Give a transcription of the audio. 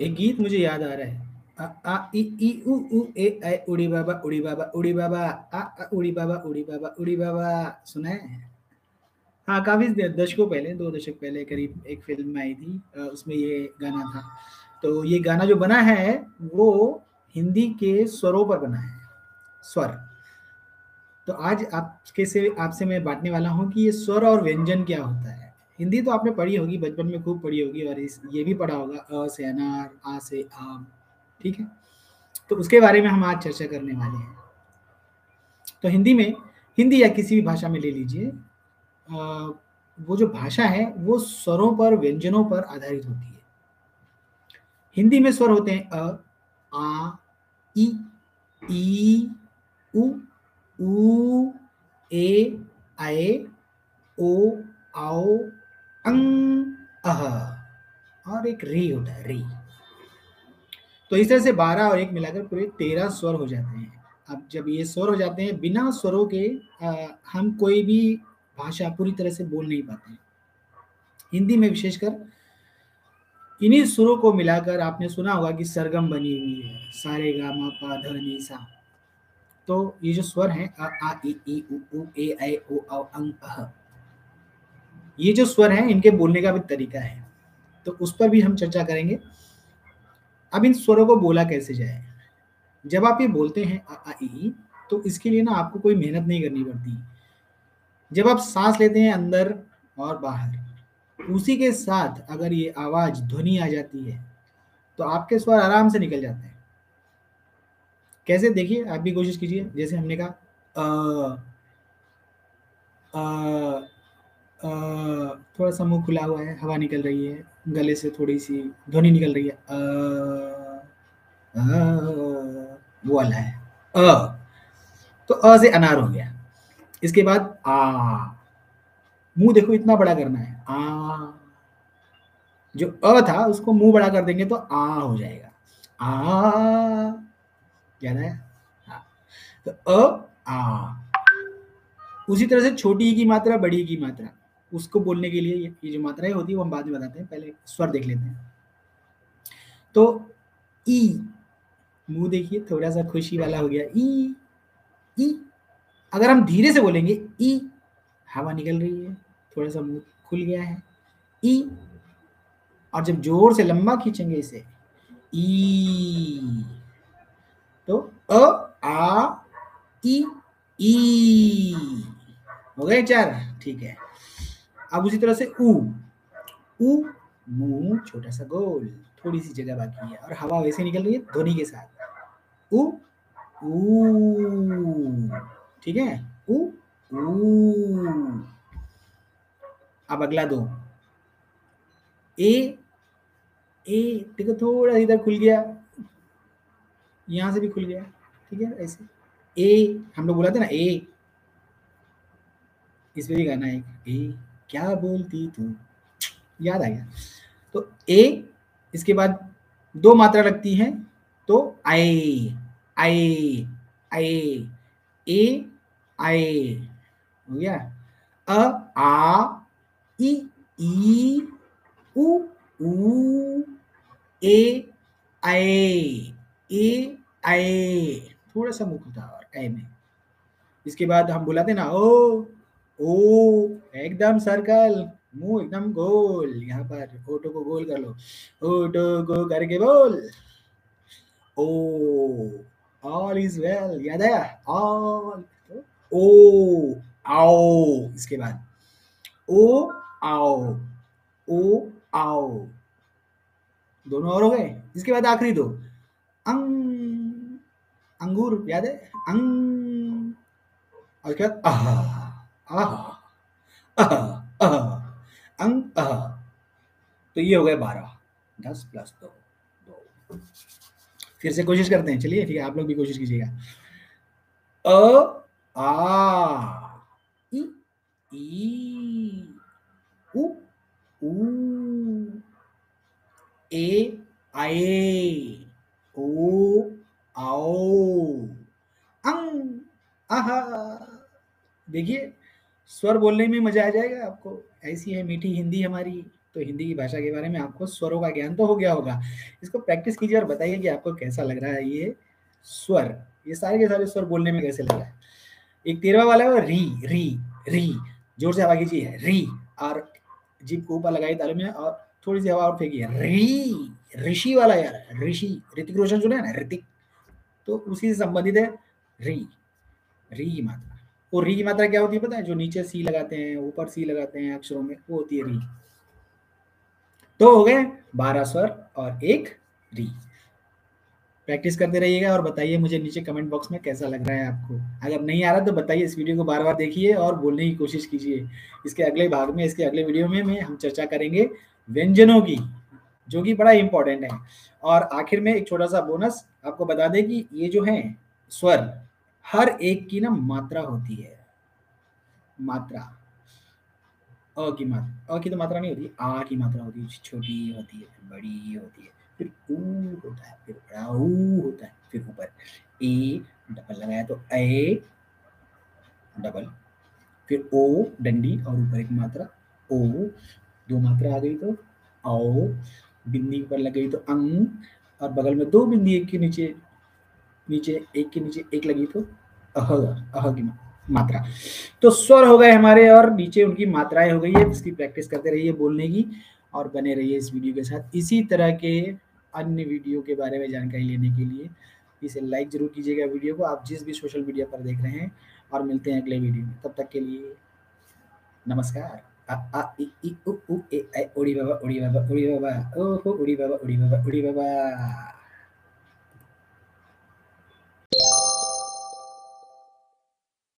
एक गीत मुझे याद आ रहा है। आ आ, ई ई, उ उ, ए ए उड़ी बाबा उड़ी बाबा उड़ी बाबा, आ आ, उड़ी बाबा उड़ी बाबा उड़ी बाबा, सुना है? हाँ काफ़ी दशकों पहले, दो दशक पहले करीब एक फ़िल्म में आई थी उसमें ये गाना था। तो ये गाना जो बना है, वो हिंदी के स्वरों पर बना है, स्वर। तो आज आपके से, आपसे मैं बांटने वाला हूँ कि ये स्वर और व्यंजन क्या होता है। हिंदी तो आपने पढ़ी होगी, बचपन में खूब पढ़ी होगी और इस, ये भी पढ़ा होगा, अ से अनार आ से आम, ठीक है? तो उसके बारे में हम आज चर्चा करने वाले हैं। तो हिंदी में, हिंदी या किसी भी भाषा में ले लीजिए वो जो भाषा है, वो स्वरों पर, व्यंजनों पर आधारित होती है। हिंदी में स्वर होते हैं अ, आ ई ई उ ऊ ए आए ओ, आओ अंग अह और एक री होता है री। तो इस तरह से बारह और एक मिलाकर पूरे तेरह स्वर हो जाते हैं। अब जब ये स्वर हो जाते हैं बिना स्वरों के आ, हम कोई भी भाषा पूरी तरह से बोल नहीं पाते हिंदी में विशेषकर इन्हीं सुरों को मिलाकर आपने सुना होगा कि सरगम बनी हुई है सारे गा मा पा ध नी सा। तो ये जो स्वर हैं अ आ इ ई उ ऊ ए ऐ ओ औ अंग अह। ये जो स्वर हैं, इनके बोलने का भी तरीका है। तो उस पर भी हम चर्चा करेंगे। अब इन स्वरों को बोला कैसे जाए? जब आप ये बोलते हैं अ आ, ई तो इसके लिए ना आपको कोई मेहनत नहीं करनी पड़ती। जब आप सांस लेते हैं अंदर और बाहर, उसी के साथ अगर ये आवाज़ ध्वनि आ जाती है तो आपके स्वर आराम से निकल जाते हैं। कैसे? देखिए, आप भी कोशिश कीजिए। जैसे हमने कहा थोड़ा सा मुँह खुला हुआ है हवा निकल रही है गले से थोड़ी सी ध्वनि निकल रही है। अ, अ, वो वाला है। अ तो अ से अनार हो गया। इसके बाद आ मुँह देखो इतना बड़ा करना है। आ जो अ था उसको मुँह बड़ा कर देंगे तो आ हो जाएगा। आ याद है? हाँ। तो अ आ। उसी तरह से छोटी की मात्रा बड़ी की मात्रा। उसको बोलने के लिए ये, जो मात्राएँ होती है वो हम बाद में बताते हैं। पहले स्वर देख लेते हैं। तो ई मुँह देखिए थोड़ा सा खुशी वाला हो गया। ई ई अगर हम धीरे से बोलेंगे ई हवा निकल रही है थोड़ा सा मुँह खुल गया है। ई और जब ज़ोर से लंबा खींचेंगे इसे ई तो अ आ ई ई हो गए चार। ठीक है। अब उसी तरह से ऊ ऊ मुँह छोटा सा गोल, थोड़ी सी जगह बाकी है और हवा वैसे निकल रही है ध्वनि के साथ। ऊ ठीक है? ऊ अब अगला दो। ए ए, देखो थोड़ा इधर खुल गया। यहाँ से भी खुल गया, ठीक है? ऐसे। ए, हम लोग बोला था ना ए। इस पे भी गाना है ए। क्या बोलती तू? याद आ गया। तो ए इसके बाद दो मात्रा लगती है तो आए आए आए ए आए हो गया। अ, आ ई ई, उ ऊ ए आए ए आए थोड़ा सा मुँह खुलता और ए में। इसके बाद हम बुलाते ना, ओ ओ, एकदम सर्कल। मुँह एकदम गोल। यहाँ पर ओटो को गोल कर लो। ओटो को करके बोल। ओ ऑल इज़ वेल याद आया? ऑल ओ, आओ। इसके बाद। ओ, आओ। ओ, आओ। दोनों और हो गए? इसके बाद आखिरी दो। अंग। अंगूर, याद है? अंग। और बाद आह। आह आह अंग, आह। तो ये हो गए बारह। दस प्लस दो दो। फिर से कोशिश करते हैं, चलिए, ठीक है, आप लोग भी कोशिश कीजिएगा। अ, आ उ, ए, आए, ओ, आओ, अंग, आह। देखिए स्वर बोलने में मज़ा आ जाएगा आपको। ऐसी है, मीठी हिंदी हमारी तो हिंदी की भाषा के बारे में आपको स्वरों का ज्ञान तो हो गया होगा। इसको प्रैक्टिस कीजिए और बताइए कि आपको कैसा लग रहा है ये स्वर। ये सारे के सारे स्वर बोलने में कैसे लग रहा है? एक तेरवा वाला है, री री री। ज़ोर से हवा कीजिए। री, और जीप को ऊपर लगाई तालू में और थोड़ी सी हवा और फेंकी री, ऋषि वाला यार, ऋषि। ऋतिक रोशन सुना है ना? ऋतिक। तो उसी से संबंधित है, री। री मात्रा। वो री की मात्रा क्या होती है पता है? जो नीचे सी लगाते हैं ऊपर सी लगाते हैं अक्षरों में वो होती है री। तो हो गए बारह स्वर और एक री। प्रैक्टिस करते रहिएगा और बताइए मुझे नीचे कमेंट बॉक्स में कैसा लग रहा है आपको। अगर नहीं आ रहा तो बताइए इस वीडियो को बार बार देखिए और बोलने की कोशिश कीजिए। इसके अगले भाग में इसके अगले वीडियो में, में हम चर्चा करेंगे व्यंजनों की जो कि बड़ा इंपॉर्टेंट है। और आखिर में एक छोटा सा बोनस आपको बता दें कि ये जो है स्वर हर एक की ना मात्रा होती है। मात्रा। अ की मात्रा अ की तो मात्रा नहीं होती, आ की मात्रा होती है छोटी होती है, फिर बड़ी होती है, फिर ऊ होता है, फिर बड़ा ऊ होता है, फिर ऊपर। ए, डबल लगाया तो ए, डबल। फिर ओ, डंडी और ऊपर एक मात्रा, ओ। दो मात्रा आ गई तो आओ बिंदी पर लग गई तो अंग, और बगल में दो बिंदी एक के नीचे। नीचे, एक के नीचे, एक लगी तो अह अह की मात्रा। तो स्वर हो गए हमारे और नीचे उनकी मात्राएँ हो गई है इसकी प्रैक्टिस करते रहिए बोलने की और बने रहिए इस वीडियो के साथ। इसी तरह के अन्य वीडियो के बारे में जानकारी लेने के लिए इसे लाइक ज़रूर कीजिएगा वीडियो को। आप जिस भी सोशल मीडिया पर देख रहे हैं और मिलते हैं अगले वीडियो में। तब तक के लिए नमस्कार। आ आ इ इ उ उ, ए ऐ ओड़ी बाबा ओड़ी बाबा ओड़ी बाबा, ओहो बाबा ओड़ी बाबा ओड़ी बाबा।